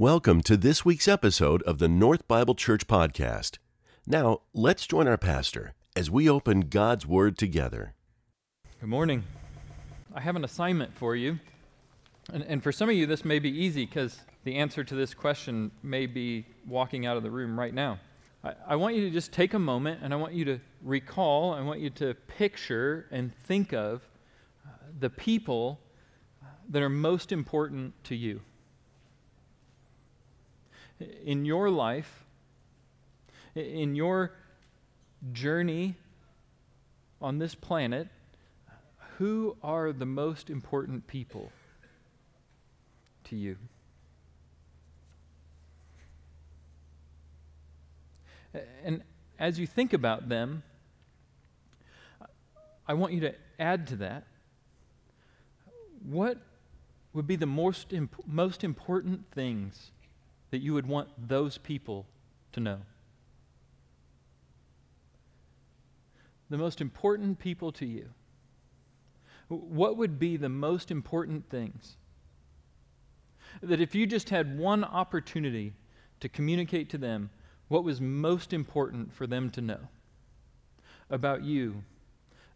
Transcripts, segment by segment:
Welcome to this week's episode of the North Bible Church Podcast. Now, let's join our pastor as we open God's Word together. Good morning. I have an assignment for you. And, and for some of you, this may be easy because the answer to this question may be walking out of the room right now. I, I want you to just take a moment and I want you to recall, I want you to picture and think of uh, the people that are most important to you in your life, in your journey on this planet, who are the most important people to you? And as you think about them, I want you to add to that what would be the most, imp- most important things that you would want those people to know? The most important people to you. What would be the most important things? That if you just had one opportunity to communicate to them what was most important for them to know about you,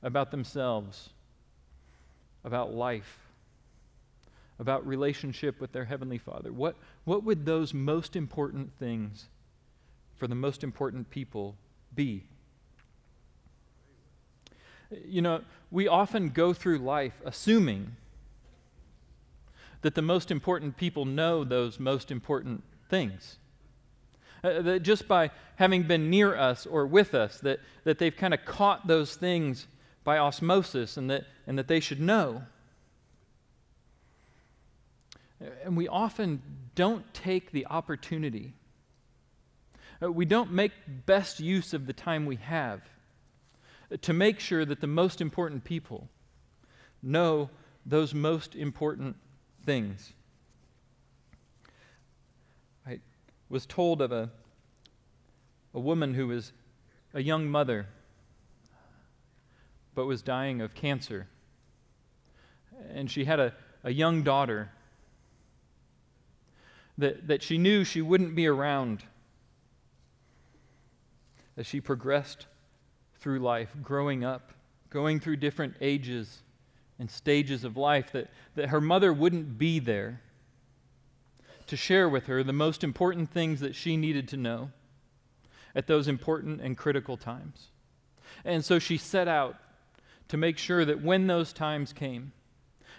about themselves, about life, about relationship with their Heavenly Father? What, what would those most important things for the most important people be? You know, we often go through life assuming that the most important people know those most important things. Uh, that just by having been near us or with us, that, that they've kind of caught those things by osmosis and that, and that they should know. And we often don't take the opportunity. Uh, we don't make best use of the time we have to make sure that the most important people know those most important things. I was told of a, a woman who was a young mother but was dying of cancer. And she had a, a young daughter that, that she knew she wouldn't be around as she progressed through life, growing up, going through different ages and stages of life, that, that her mother wouldn't be there to share with her the most important things that she needed to know at those important and critical times. And so she set out to make sure that when those times came,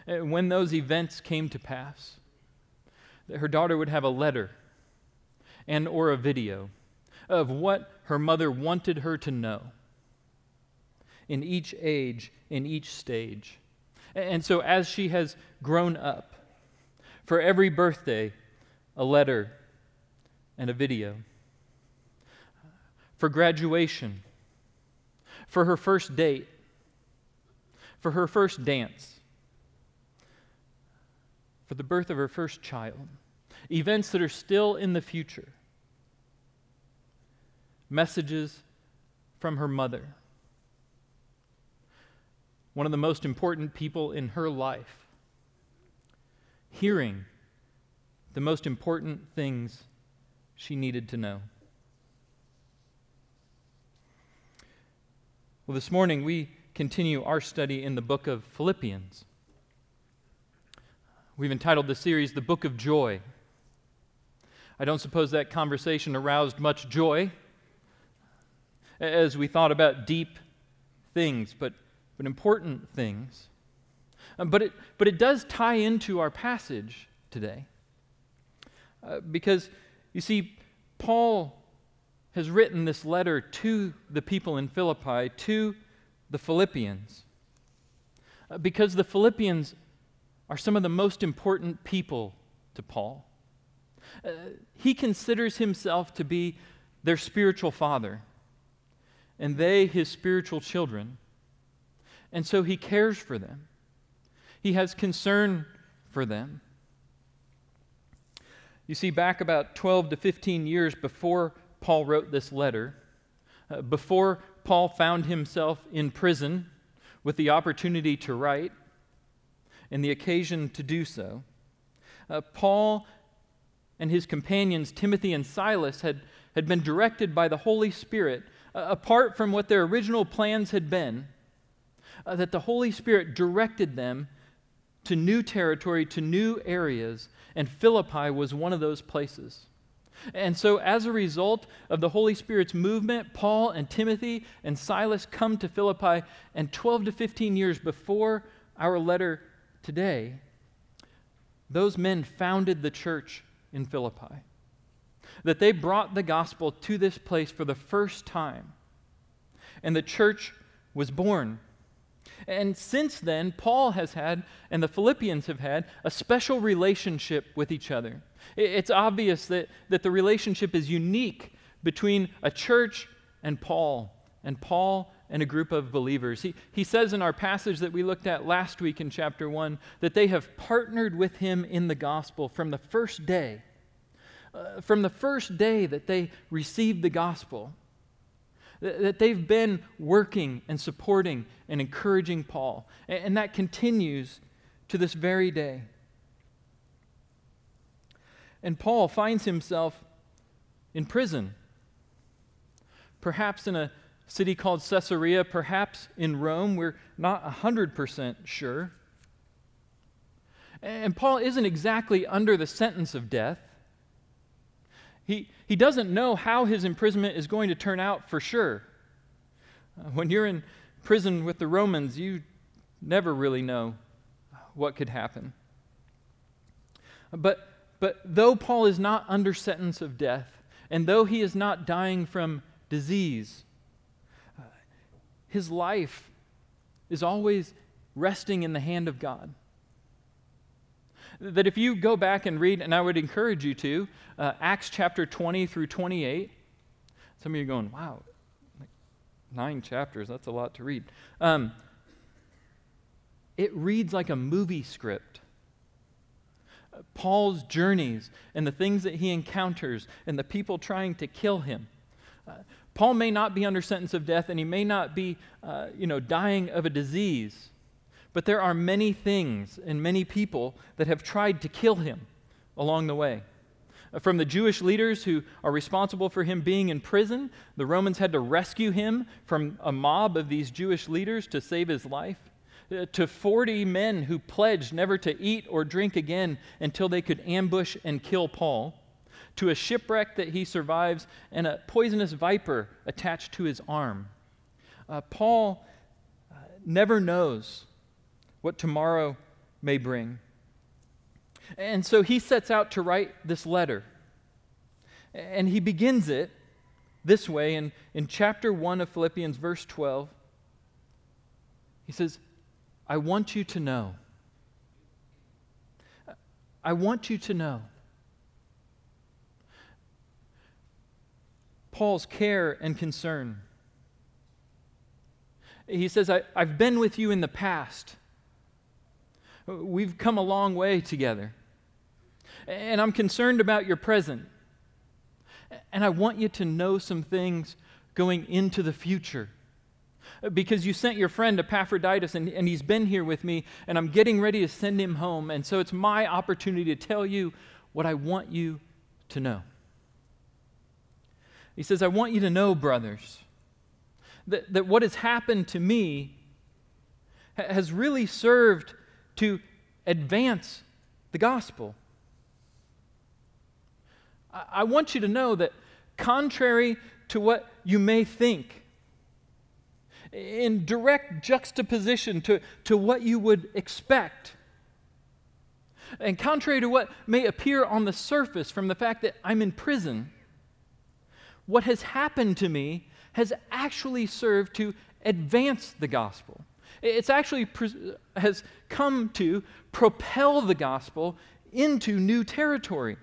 eh, when those events came to pass, that her daughter would have a letter and or a video of what her mother wanted her to know in each age, in each stage. And so as she has grown up, for every birthday, a letter and a video. For graduation, for her first date, for her first dance, for the birth of her first child, events that are still in the future, messages from her mother, one of the most important people in her life, hearing the most important things she needed to know. Well, this morning we continue our study in the book of Philippians. We've entitled the series The Book of Joy. I don't suppose that conversation aroused much joy as we thought about deep things, but, but important things. Uh, but, it, but it does tie into our passage today. Uh, because, you see, Paul has written this letter to the people in Philippi, to the Philippians, uh, because the Philippians are some of the most important people to Paul. Uh, he considers himself to be their spiritual father, and they his spiritual children. And so he cares for them, he has concern for them. You see, back about 12 to 15 years before Paul wrote this letter, uh, before Paul found himself in prison with the opportunity to write, and the occasion to do so, uh, Paul and his companions, Timothy and Silas, had, had been directed by the Holy Spirit, uh, apart from what their original plans had been, uh, that the Holy Spirit directed them to new territory, to new areas, and Philippi was one of those places. And so, as a result of the Holy Spirit's movement, Paul and Timothy and Silas come to Philippi, and 12 to 15 years before our letter today, those men founded the church in Philippi. That they brought the gospel to this place for the first time, and the church was born. And since then, Paul has had, and the Philippians have had, a special relationship with each other. It's obvious that, that the relationship is unique between a church and Paul, and Paul and a group of believers. He, he says in our passage that we looked at last week in chapter 1 that they have partnered with him in the gospel from the first day. Uh, from the first day that they received the gospel, that they've been working and supporting and encouraging Paul. And that continues to this very day. And Paul finds himself in prison, perhaps in a city called Caesarea, perhaps in Rome. We're not 100% sure. And Paul isn't exactly under the sentence of death. He, he doesn't know how his imprisonment is going to turn out for sure. Uh, when you're in prison with the Romans, you never really know what could happen. But, but though Paul is not under sentence of death, and though he is not dying from disease, his life is always resting in the hand of God that if you go back and read, and I would encourage you to, uh, Acts chapter 20 through 28, some of you are going, wow, nine chapters, that's a lot to read. Um, it reads like a movie script. Paul's journeys and the things that he encounters and the people trying to kill him. Paul may not be under sentence of death and he may not be, uh, you know, dying of a disease. But there are many things and many people that have tried to kill him along the way. Uh, from the Jewish leaders who are responsible for him being in prison, the Romans had to rescue him from a mob of these Jewish leaders to save his life. Uh, to 40 men who pledged never to eat or drink again until they could ambush and kill Paul. To a shipwreck that he survives and a poisonous viper attached to his arm. Uh, Paul uh, never knows what tomorrow may bring. And so he sets out to write this letter. And he begins it this way in, in chapter 1 of Philippians, verse 12. He says, I want you to know. I want you to know. Paul's care and concern. He says, I, have been with you in the past. We've come a long way together. And I'm concerned about your present. And I want you to know some things going into the future. Because you sent your friend Epaphroditus, and, and he's been here with me, and I'm getting ready to send him home. And so it's my opportunity to tell you what I want you to know. He says, I want you to know, brothers, that, that what has happened to me has really served to advance the gospel. I want you to know that, contrary to what you may think, in direct juxtaposition to, to what you would expect, and contrary to what may appear on the surface from the fact that I'm in prison, what has happened to me has actually served to advance the gospel. It's actually pre- has come to propel the gospel into new territory.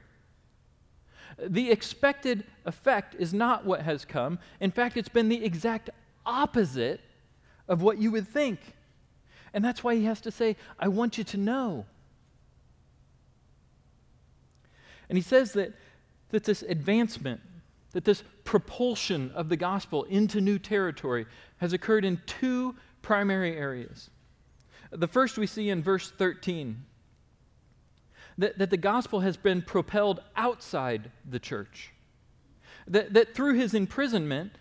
The expected effect is not what has come. In fact, it's been the exact opposite of what you would think. And that's why he has to say, I want you to know. And he says that, that this advancement, that this propulsion of the gospel into new territory has occurred in two primary areas. The first we see in verse 13 that, that the gospel has been propelled outside the church. That, that through his imprisonment,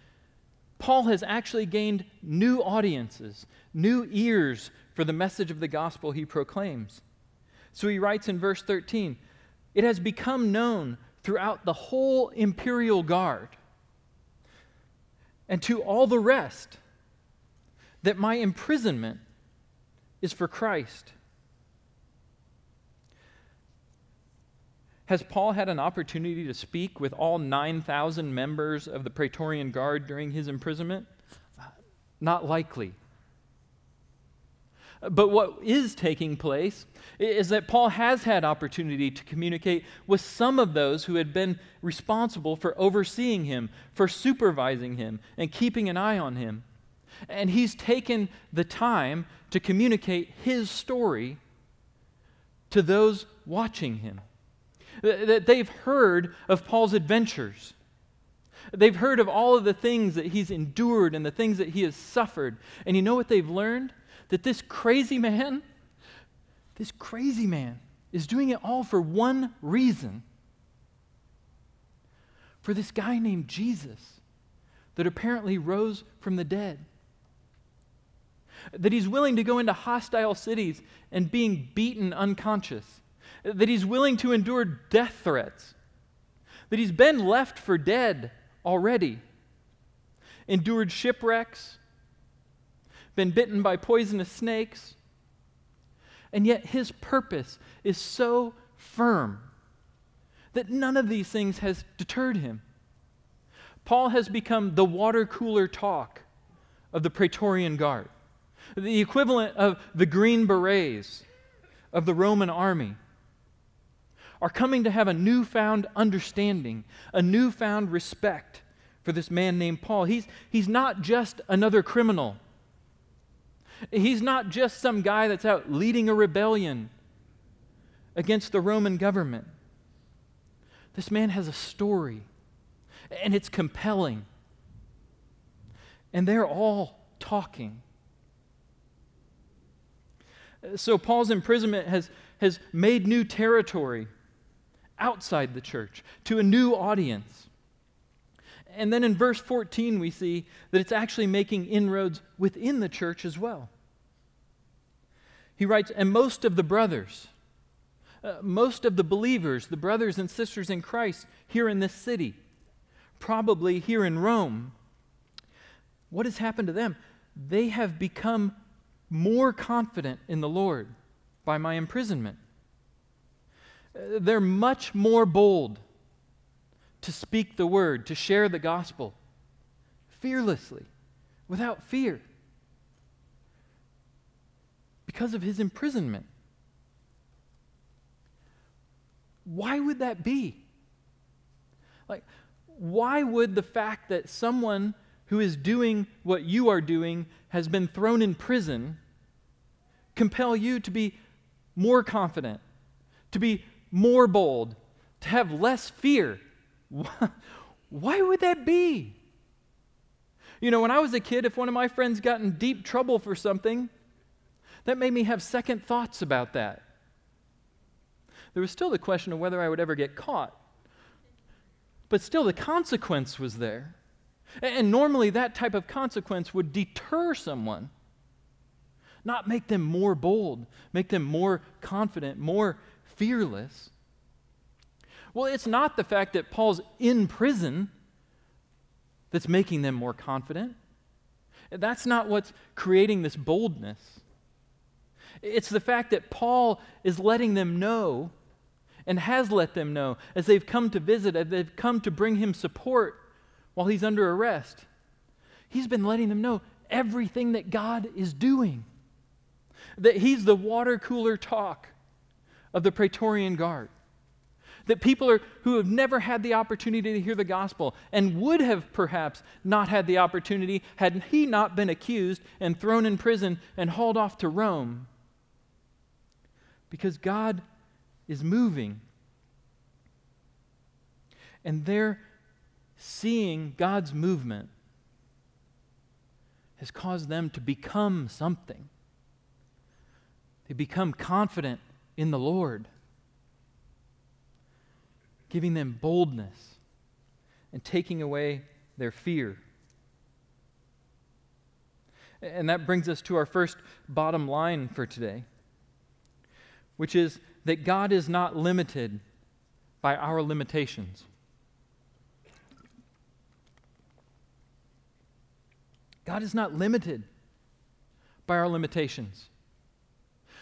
Paul has actually gained new audiences, new ears for the message of the gospel he proclaims. So he writes in verse 13 It has become known throughout the whole imperial guard and to all the rest that my imprisonment is for Christ. Has Paul had an opportunity to speak with all 9,000 members of the Praetorian Guard during his imprisonment? Uh, not likely. But what is taking place is that Paul has had opportunity to communicate with some of those who had been responsible for overseeing him, for supervising him, and keeping an eye on him. And he's taken the time to communicate his story to those watching him that they've heard of Paul's adventures. They've heard of all of the things that he's endured and the things that he has suffered. And you know what they've learned? That this crazy man, this crazy man, is doing it all for one reason. For this guy named Jesus that apparently rose from the dead. That he's willing to go into hostile cities and being beaten unconscious. That he's willing to endure death threats, that he's been left for dead already, endured shipwrecks, been bitten by poisonous snakes, and yet his purpose is so firm that none of these things has deterred him. Paul has become the water cooler talk of the Praetorian Guard, the equivalent of the Green Berets of the Roman army are coming to have a newfound understanding, a newfound respect for this man named Paul. He's, he's not just another criminal, he's not just some guy that's out leading a rebellion against the Roman government. This man has a story, and it's compelling. And they're all talking. So, Paul's imprisonment has, has made new territory outside the church to a new audience. And then in verse 14, we see that it's actually making inroads within the church as well. He writes, And most of the brothers, uh, most of the believers, the brothers and sisters in Christ here in this city, probably here in Rome, what has happened to them? They have become more confident in the Lord by my imprisonment they're much more bold to speak the word, to share the gospel fearlessly, without fear, because of his imprisonment. Why would that be? Like, why would the fact that someone who is doing what you are doing has been thrown in prison compel you to be more confident, to be more bold, to have less fear. Why would that be? You know, when I was a kid, if one of my friends got in deep trouble for something, that made me have second thoughts about that. There was still the question of whether I would ever get caught. But still, the consequence was there. And normally, that type of consequence would deter someone, not make them more bold, make them more confident, more fearless? Well, it's not the fact that Paul's in prison that's making them more confident. That's not what's creating this boldness. It's the fact that Paul is letting them know and has let them know as they've come to visit, as they've come to bring him support while he's under arrest. He's been letting them know everything that God is doing. That he's the water cooler talk of the Praetorian Guard. That people are, who have never had the opportunity to hear the gospel and would have perhaps not had the opportunity had he not been accused and thrown in prison and hauled off to Rome. Because God is moving. And they're seeing God's movement has caused them to become something. They become confident in the Lord. Giving them boldness and taking away their fear. And that brings us to our first bottom line for today, which is that God is not limited by our limitations. God is not limited by our limitations.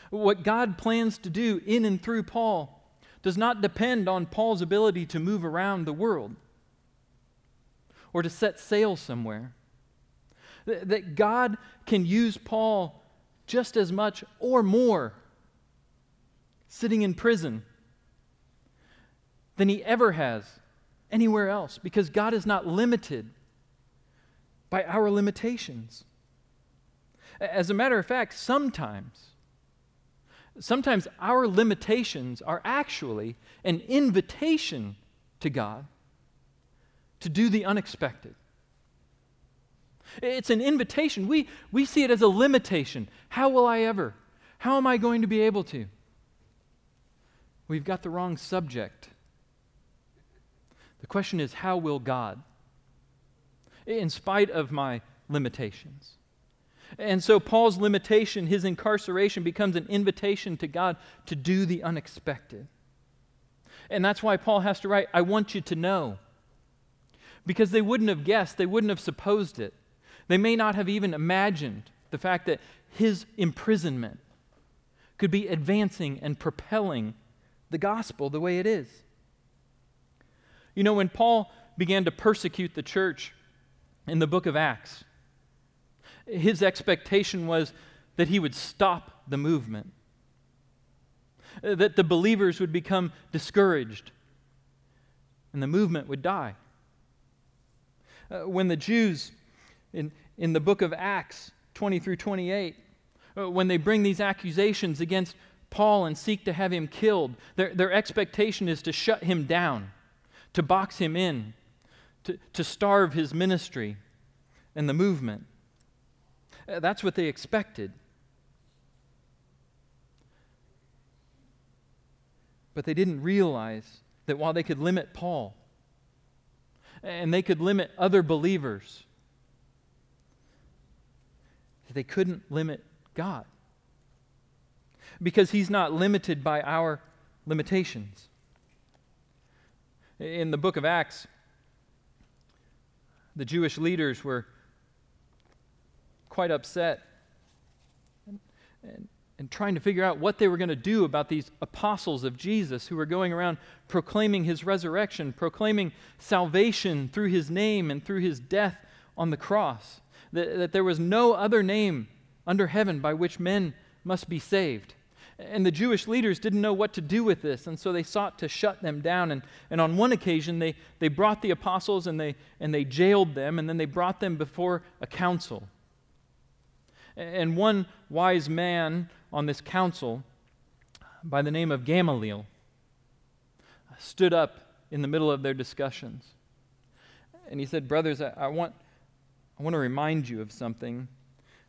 What God plans to do in and through Paul does not depend on Paul's ability to move around the world or to set sail somewhere. That God can use Paul just as much or more sitting in prison than he ever has anywhere else because God is not limited by our limitations. As a matter of fact, sometimes, sometimes our limitations are actually an invitation to God to do the unexpected. It's an invitation. We, we see it as a limitation. How will I ever? How am I going to be able to? We've got the wrong subject. The question is, how will God? In spite of my limitations. And so Paul's limitation, his incarceration, becomes an invitation to God to do the unexpected. And that's why Paul has to write, I want you to know. Because they wouldn't have guessed, they wouldn't have supposed it. They may not have even imagined the fact that his imprisonment could be advancing and propelling the gospel the way it is. You know, when Paul began to persecute the church in the book of Acts, his expectation was that he would stop the movement, that the believers would become discouraged, and the movement would die. Uh, when the Jews in, in the book of Acts 20 through 28, uh, when they bring these accusations against Paul and seek to have him killed, their, their expectation is to shut him down, to box him in, to, to starve his ministry and the movement. Uh, that's what they expected. But they didn't realize that while they could limit Paul and they could limit other believers, they couldn't limit God because he's not limited by our limitations. In the book of Acts, the Jewish leaders were quite upset and, and, and trying to figure out what they were going to do about these apostles of Jesus who were going around proclaiming his resurrection, proclaiming salvation through his name and through his death on the cross. That, that there was no other name under heaven by which men must be saved. And the Jewish leaders didn't know what to do with this, and so they sought to shut them down. And, and on one occasion, they, they brought the apostles and they, and they jailed them, and then they brought them before a council. And one wise man on this council, by the name of Gamaliel, stood up in the middle of their discussions. And he said, Brothers, I, I want, I want to remind you of something.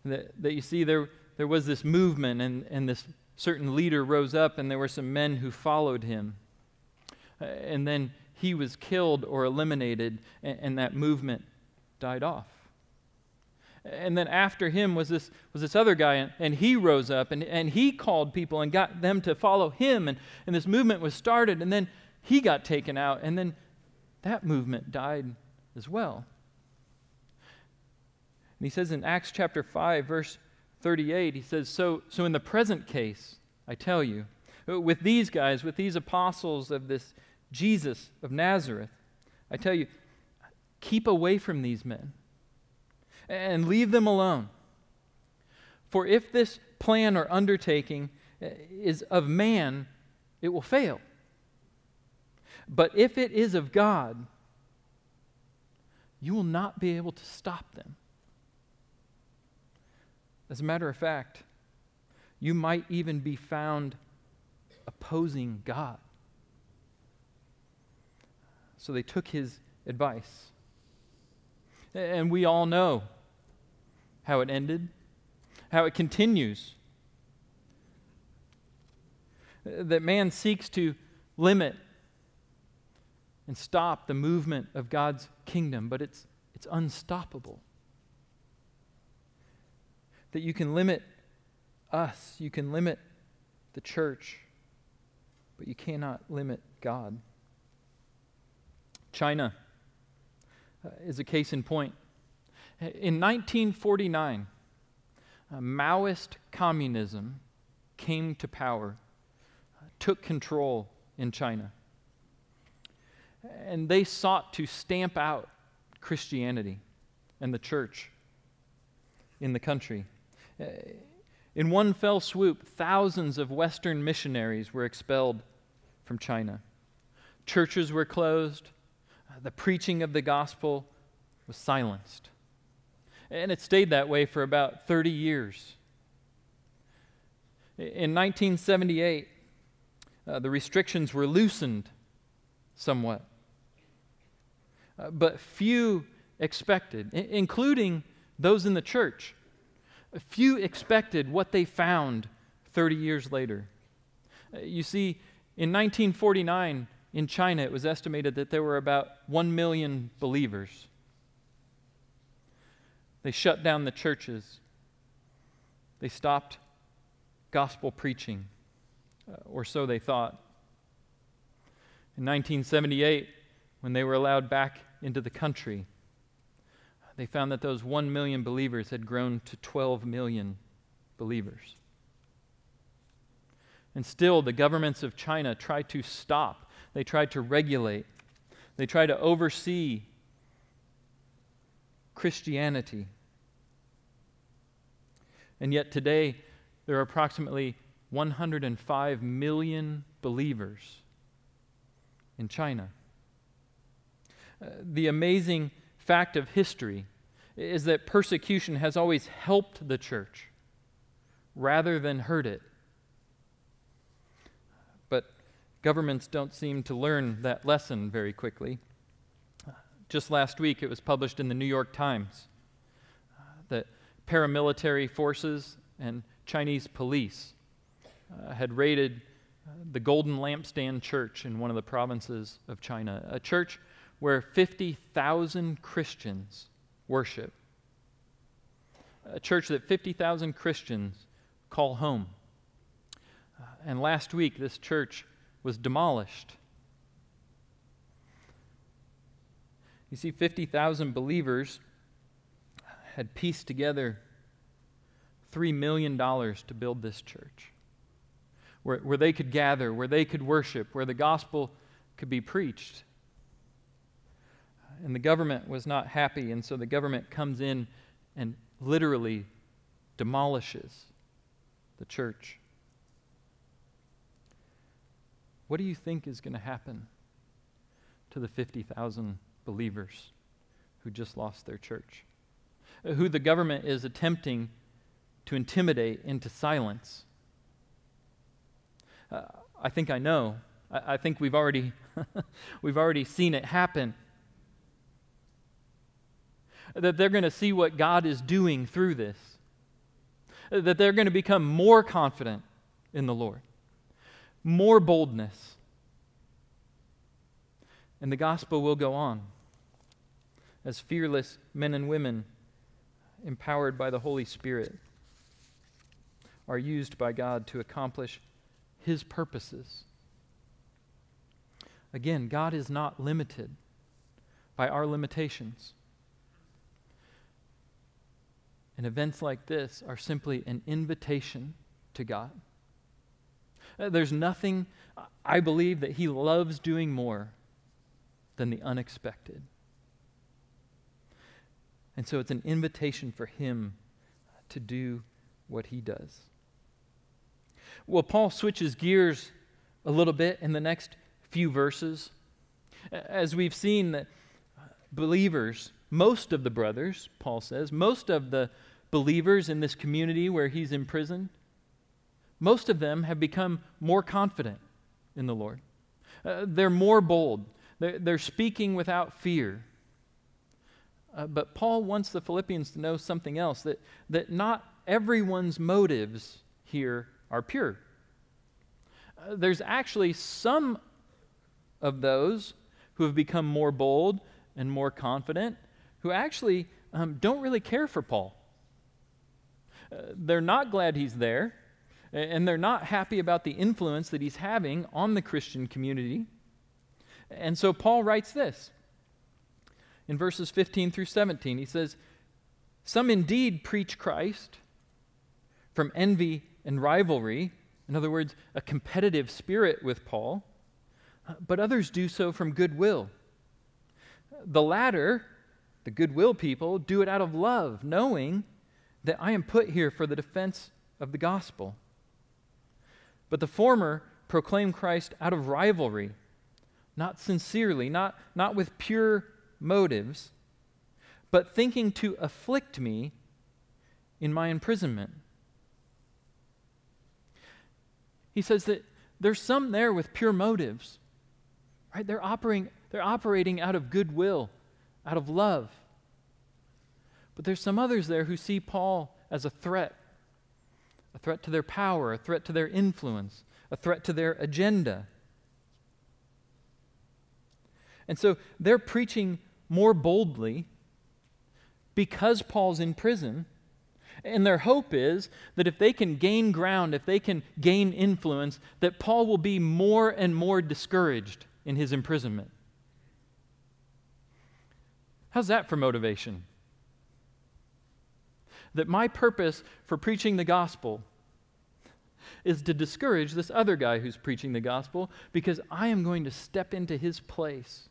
That, that you see, there, there was this movement, and, and this certain leader rose up, and there were some men who followed him. Uh, and then he was killed or eliminated, and, and that movement died off. And then after him was this, was this other guy, and, and he rose up and, and he called people and got them to follow him. And, and this movement was started, and then he got taken out, and then that movement died as well. And he says in Acts chapter 5, verse 38, he says, So, so in the present case, I tell you, with these guys, with these apostles of this Jesus of Nazareth, I tell you, keep away from these men and leave them alone. For if this plan or undertaking eh, is of man, it will fail. But if it is of God, you will not be able to stop them. As a matter of fact, you might even be found opposing God. So they took his advice. And we all know how it ended, how it continues. That man seeks to limit and stop the movement of God's kingdom, but it's, it's unstoppable. That you can limit us, you can limit the church, but you cannot limit God. China uh, is a case in point. In 1949, uh, Maoist communism came to power, uh, took control in China. And they sought to stamp out Christianity and the church in the country. Uh, in one fell swoop, thousands of Western missionaries were expelled from China. Churches were closed, the preaching of the gospel was silenced. And it stayed that way for about 30 years. In 1978, uh, the restrictions were loosened somewhat. Uh, but few expected, I- including those in the church, few expected what they found 30 years later. Uh, you see, in 1949, in China, it was estimated that there were about 1 million believers. They shut down the churches. They stopped gospel preaching, uh, or so they thought. In 1978, when they were allowed back into the country, they found that those 1 million believers had grown to 12 million believers. And still, the governments of China tried to stop, they tried to regulate, they tried to oversee Christianity. And yet, today, there are approximately 105 million believers in China. Uh, the amazing fact of history is that persecution has always helped the church rather than hurt it. But governments don't seem to learn that lesson very quickly. Just last week, it was published in the New York Times uh, that paramilitary forces and Chinese police uh, had raided uh, the Golden Lampstand Church in one of the provinces of China, a church where 50,000 Christians worship, a church that 50,000 Christians call home. Uh, and last week, this church was demolished. You see, 50,000 believers had pieced together $3 million to build this church, where, where they could gather, where they could worship, where the gospel could be preached. And the government was not happy, and so the government comes in and literally demolishes the church. What do you think is going to happen to the 50,000 believers who just lost their church? Who the government is attempting to intimidate into silence? Uh, I think I know. I, I think we've already, we've already seen it happen. That they're going to see what God is doing through this. That they're going to become more confident in the Lord more boldness. And the gospel will go on as fearless men and women, empowered by the Holy Spirit, are used by God to accomplish His purposes. Again, God is not limited by our limitations. And events like this are simply an invitation to God. Uh, there's nothing I believe that He loves doing more than the unexpected. And so it's an invitation for Him to do what He does. Well, Paul switches gears a little bit in the next few verses. As we've seen that believers, most of the brothers, Paul says, most of the believers in this community where he's imprisoned, most of them have become more confident in the Lord. Uh, they're more bold. They're, they're speaking without fear. Uh, but Paul wants the Philippians to know something else that, that not everyone's motives here are pure. Uh, there's actually some of those who have become more bold and more confident, who actually um, don't really care for Paul. Uh, they're not glad he's there, and they're not happy about the influence that he's having on the Christian community. And so Paul writes this in verses 15 through 17. He says, Some indeed preach Christ from envy and rivalry, in other words, a competitive spirit with Paul, but others do so from goodwill. The latter, the goodwill people, do it out of love, knowing that I am put here for the defense of the gospel. But the former proclaim Christ out of rivalry, not sincerely, not, not with pure motives, but thinking to afflict me in my imprisonment. He says that there's some there with pure motives, right? They're operating, they're operating out of goodwill, out of love. But there's some others there who see Paul as a threat a threat to their power, a threat to their influence, a threat to their agenda. And so they're preaching more boldly because Paul's in prison. And their hope is that if they can gain ground, if they can gain influence, that Paul will be more and more discouraged in his imprisonment. How's that for motivation? That my purpose for preaching the gospel is to discourage this other guy who's preaching the gospel because I am going to step into his place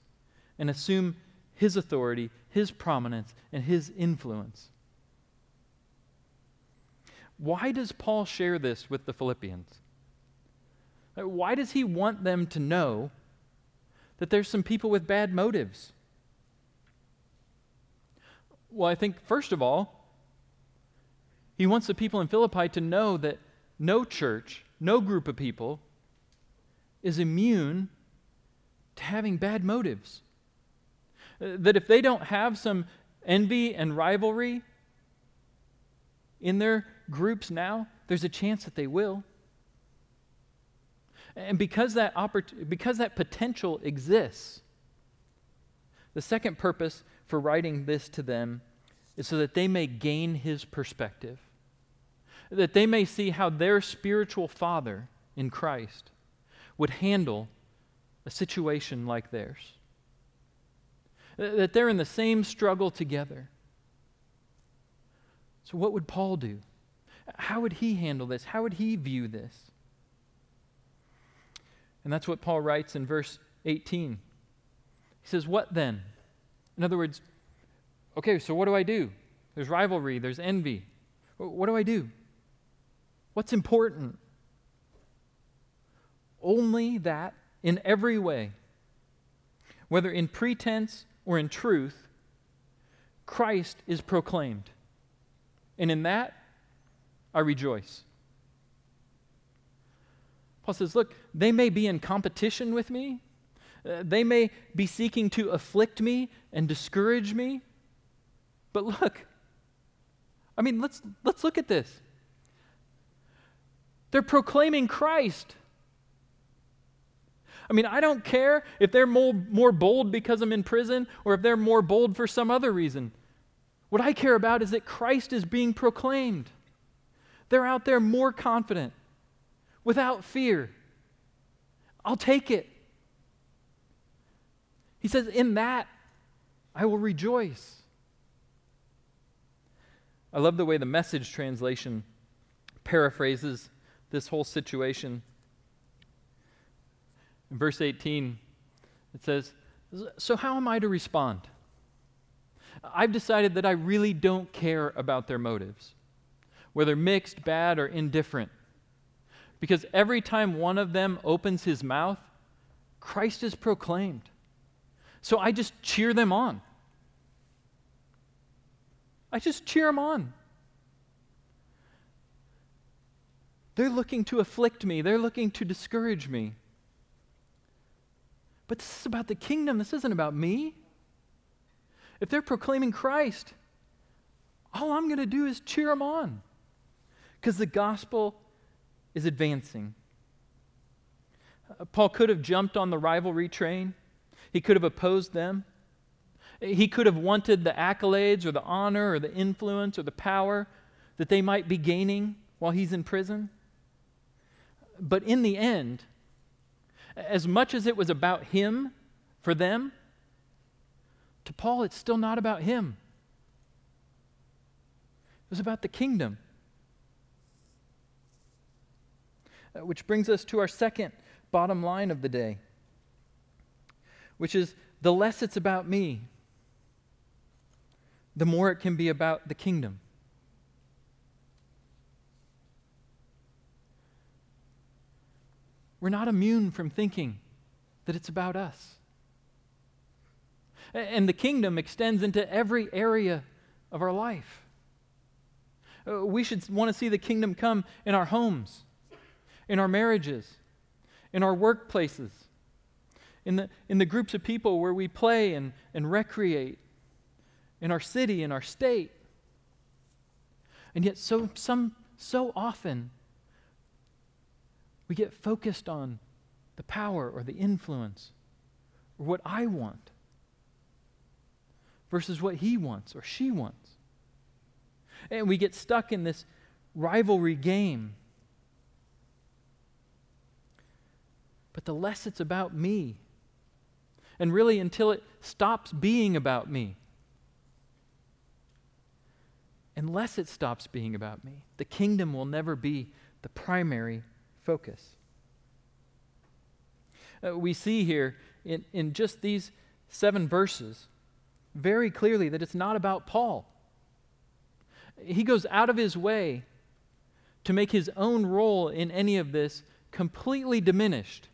and assume his authority, his prominence, and his influence. Why does Paul share this with the Philippians? Why does he want them to know that there's some people with bad motives? Well, I think, first of all, he wants the people in Philippi to know that no church, no group of people is immune to having bad motives. That if they don't have some envy and rivalry in their groups now, there's a chance that they will. And because that, oppor- because that potential exists, the second purpose for writing this to them is so that they may gain his perspective, that they may see how their spiritual father in Christ would handle a situation like theirs that they're in the same struggle together. So, what would Paul do? How would he handle this? How would he view this? And that's what Paul writes in verse 18. He says, What then? In other words, okay, so what do I do? There's rivalry, there's envy. What do I do? What's important? Only that in every way, whether in pretense or in truth, Christ is proclaimed. And in that, I rejoice. Paul says, Look, they may be in competition with me, uh, they may be seeking to afflict me and discourage me. But look, I mean, let's, let's look at this. They're proclaiming Christ. I mean, I don't care if they're more, more bold because I'm in prison or if they're more bold for some other reason. What I care about is that Christ is being proclaimed. They're out there more confident, without fear. I'll take it. He says, In that I will rejoice. I love the way the message translation paraphrases this whole situation. In verse 18, it says, So how am I to respond? I've decided that I really don't care about their motives, whether mixed, bad, or indifferent. Because every time one of them opens his mouth, Christ is proclaimed. So I just cheer them on. I just cheer them on. They're looking to afflict me, they're looking to discourage me. But this is about the kingdom. This isn't about me. If they're proclaiming Christ, all I'm going to do is cheer them on because the gospel is advancing. Uh, Paul could have jumped on the rivalry train. He He could have opposed them. He could have wanted the accolades or the honor or the influence or the power that they might be gaining while he's in prison. But in the end, as much as it was about him for them, to Paul, it's still not about him. It was about the kingdom. Uh, which brings us to our second bottom line of the day, which is the less it's about me, the more it can be about the kingdom. We're not immune from thinking that it's about us. And the kingdom extends into every area of our life. Uh, we should want to see the kingdom come in our homes, in our marriages, in our workplaces, in the, in the groups of people where we play and, and recreate, in our city, in our state. And yet, so, some, so often, we get focused on the power or the influence or what I want versus what he wants or she wants. And we get stuck in this rivalry game. But the less it's about me, and really until it stops being about me, unless it stops being about me, the kingdom will never be the primary focus. Uh, we see here in, in just these seven verses very clearly that it's not about Paul. He goes out of his way to make his own role in any of this completely diminished.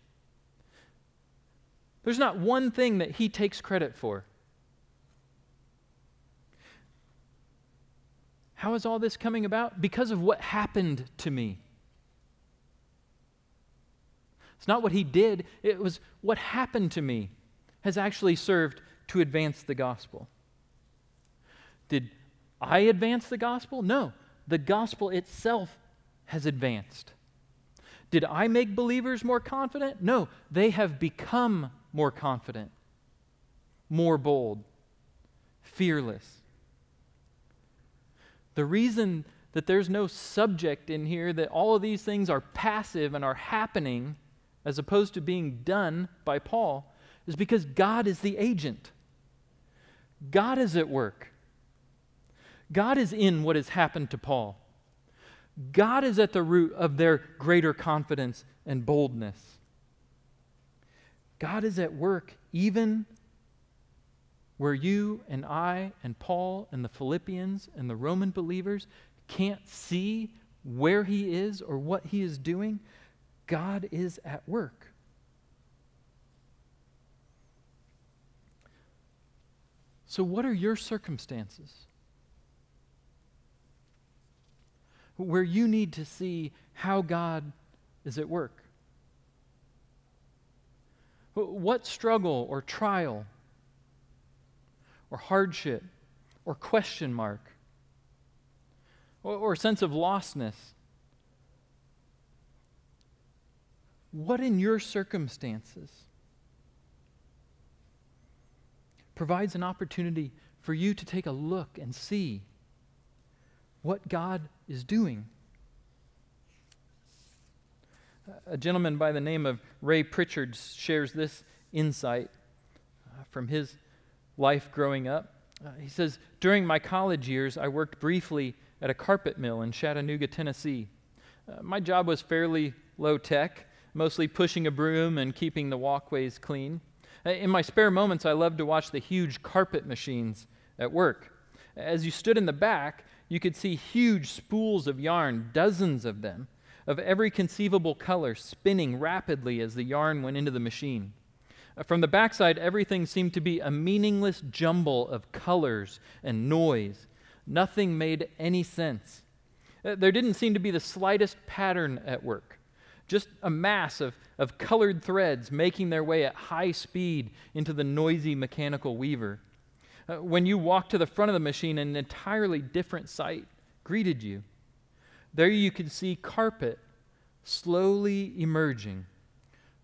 There's not one thing that he takes credit for. How is all this coming about? Because of what happened to me. It's not what he did, it was what happened to me has actually served to advance the gospel. Did I advance the gospel? No. The gospel itself has advanced. Did I make believers more confident? No. They have become more confident, more bold, fearless. The reason that there's no subject in here, that all of these things are passive and are happening, as opposed to being done by Paul, is because God is the agent. God is at work. God is in what has happened to Paul. God is at the root of their greater confidence and boldness. God is at work even where you and I and Paul and the Philippians and the Roman believers can't see where he is or what he is doing. God is at work. So, what are your circumstances? Where you need to see how God is at work? What struggle or trial or hardship or question mark or, or sense of lostness What in your circumstances provides an opportunity for you to take a look and see what God is doing? A gentleman by the name of Ray Pritchard shares this insight uh, from his life growing up. Uh, he says, During my college years, I worked briefly at a carpet mill in Chattanooga, Tennessee. Uh, my job was fairly low tech mostly pushing a broom and keeping the walkways clean. Uh, in my spare moments, I loved to watch the huge carpet machines at work. As you stood in the back, you could see huge spools of yarn, dozens of them, of every conceivable color, spinning rapidly as the yarn went into the machine. Uh, from the backside, everything seemed to be a meaningless jumble of colors and noise. Nothing made any sense. Uh, there didn't seem to be the slightest pattern at work just a mass of, of colored threads making their way at high speed into the noisy mechanical weaver. Uh, when you walked to the front of the machine, an entirely different sight greeted you. There you could see carpet slowly emerging,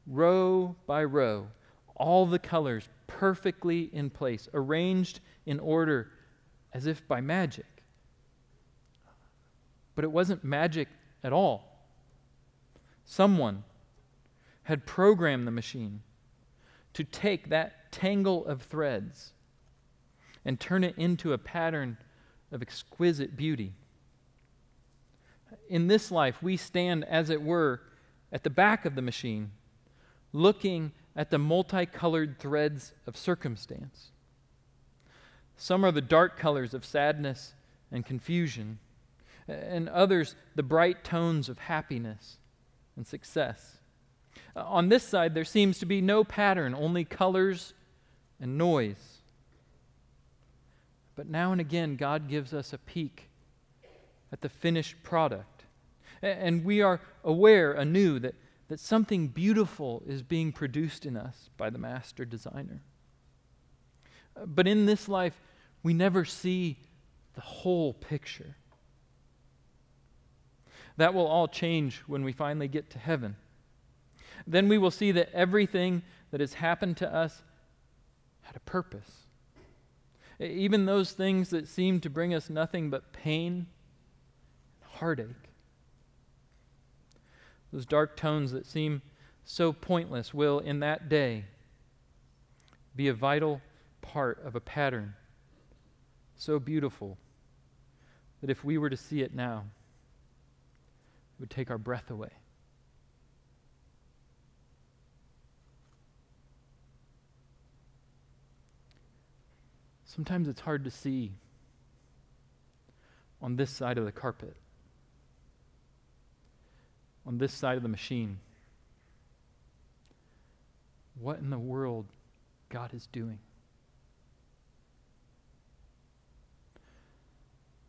row by row, all the colors perfectly in place, arranged in order as if by magic. But it wasn't magic at all. Someone had programmed the machine to take that tangle of threads and turn it into a pattern of exquisite beauty. In this life, we stand, as it were, at the back of the machine, looking at the multicolored threads of circumstance. Some are the dark colors of sadness and confusion, and others the bright tones of happiness and success. Uh, on this side, there seems to be no pattern, only colors and noise. But now and again, God gives us a peek at the finished product. And we are aware anew that, that something beautiful is being produced in us by the master designer. Uh, but in this life, we never see the whole picture. That will all change when we finally get to heaven. Then we will see that everything that has happened to us had a purpose. Even those things that seem to bring us nothing but pain, heartache. Those dark tones that seem so pointless will, in that day, be a vital part of a pattern so beautiful that if we were to see it now, would take our breath away. Sometimes it's hard to see on this side of the carpet, on this side of the machine, what in the world God is doing.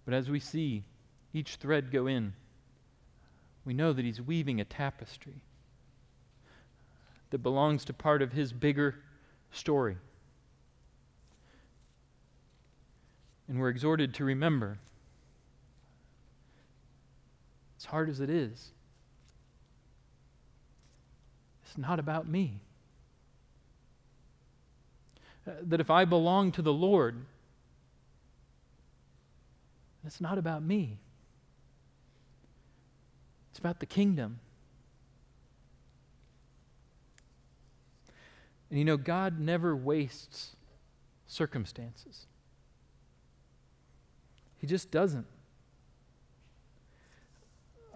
But as we see each thread go in, we know that He's weaving a tapestry that belongs to part of His bigger story. And we're exhorted to remember, as hard as it is, it's not about me. Uh, that if I belong to the Lord, it's not about me. It's about the kingdom. And you know, God never wastes circumstances. He just doesn't.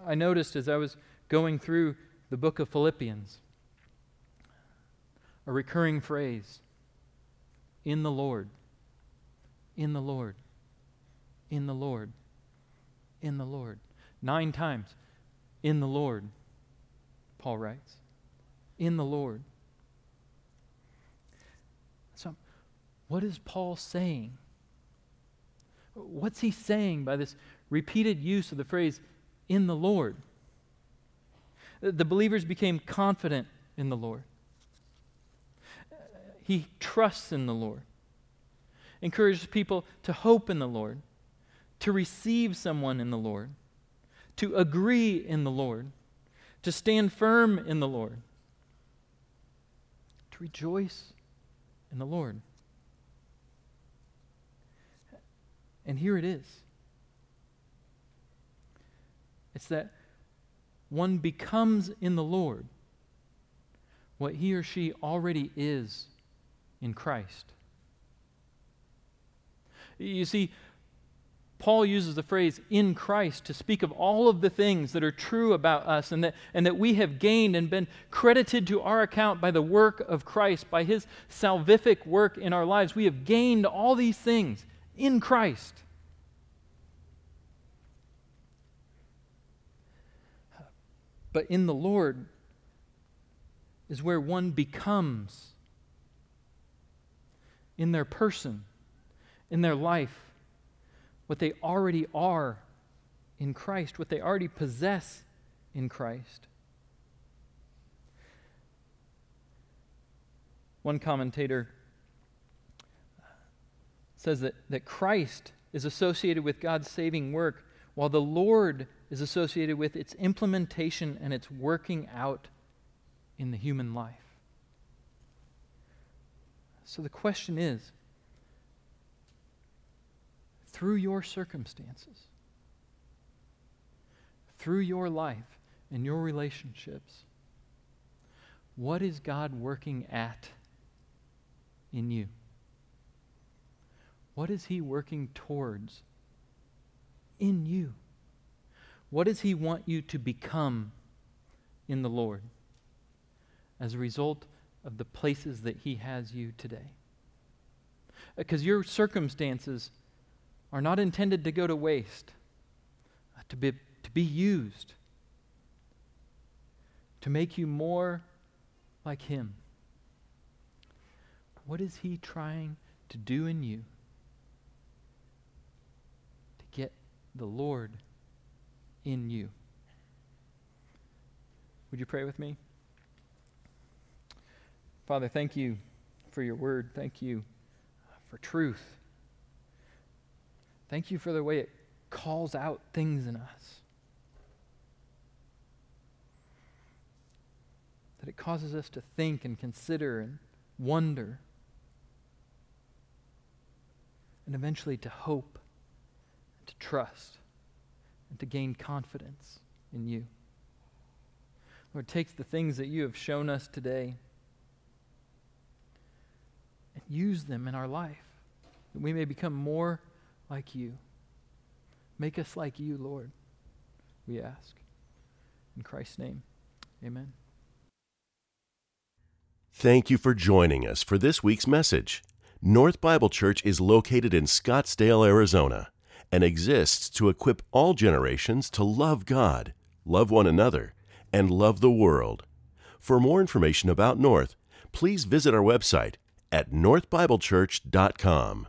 I noticed as I was going through the book of Philippians a recurring phrase in the Lord, in the Lord, in the Lord, in the Lord. Nine times, in the Lord, Paul writes. In the Lord. So, what is Paul saying? What's he saying by this repeated use of the phrase, in the Lord? The believers became confident in the Lord. He trusts in the Lord, encourages people to hope in the Lord, to receive someone in the Lord, to agree in the Lord, to stand firm in the Lord, to rejoice in the Lord. And here it is it's that one becomes in the Lord what he or she already is in Christ. You see, Paul uses the phrase in Christ to speak of all of the things that are true about us and that, and that we have gained and been credited to our account by the work of Christ, by his salvific work in our lives. We have gained all these things in Christ. But in the Lord is where one becomes in their person, in their life, what they already are in Christ, what they already possess in Christ. One commentator uh, says that, that Christ is associated with God's saving work, while the Lord is associated with its implementation and its working out in the human life. So the question is through your circumstances, through your life and your relationships, what is God working at in you? What is He working towards in you? What does He want you to become in the Lord as a result of the places that He has you today? Because your circumstances are not intended to go to waste, uh, to be, to be used to make you more like Him. What is He trying to do in you to get the Lord in you? Would you pray with me? Father, thank you for your word. Thank you for truth. Thank you for the way it calls out things in us. That it causes us to think and consider and wonder. And eventually to hope and to trust and to gain confidence in you. Lord, take the things that you have shown us today and use them in our life that we may become more like you. Make us like you, Lord, we ask. In Christ's name, amen. Thank you for joining us for this week's message. North Bible Church is located in Scottsdale, Arizona, and exists to equip all generations to love God, love one another, and love the world. For more information about North, please visit our website at northbiblechurch.com.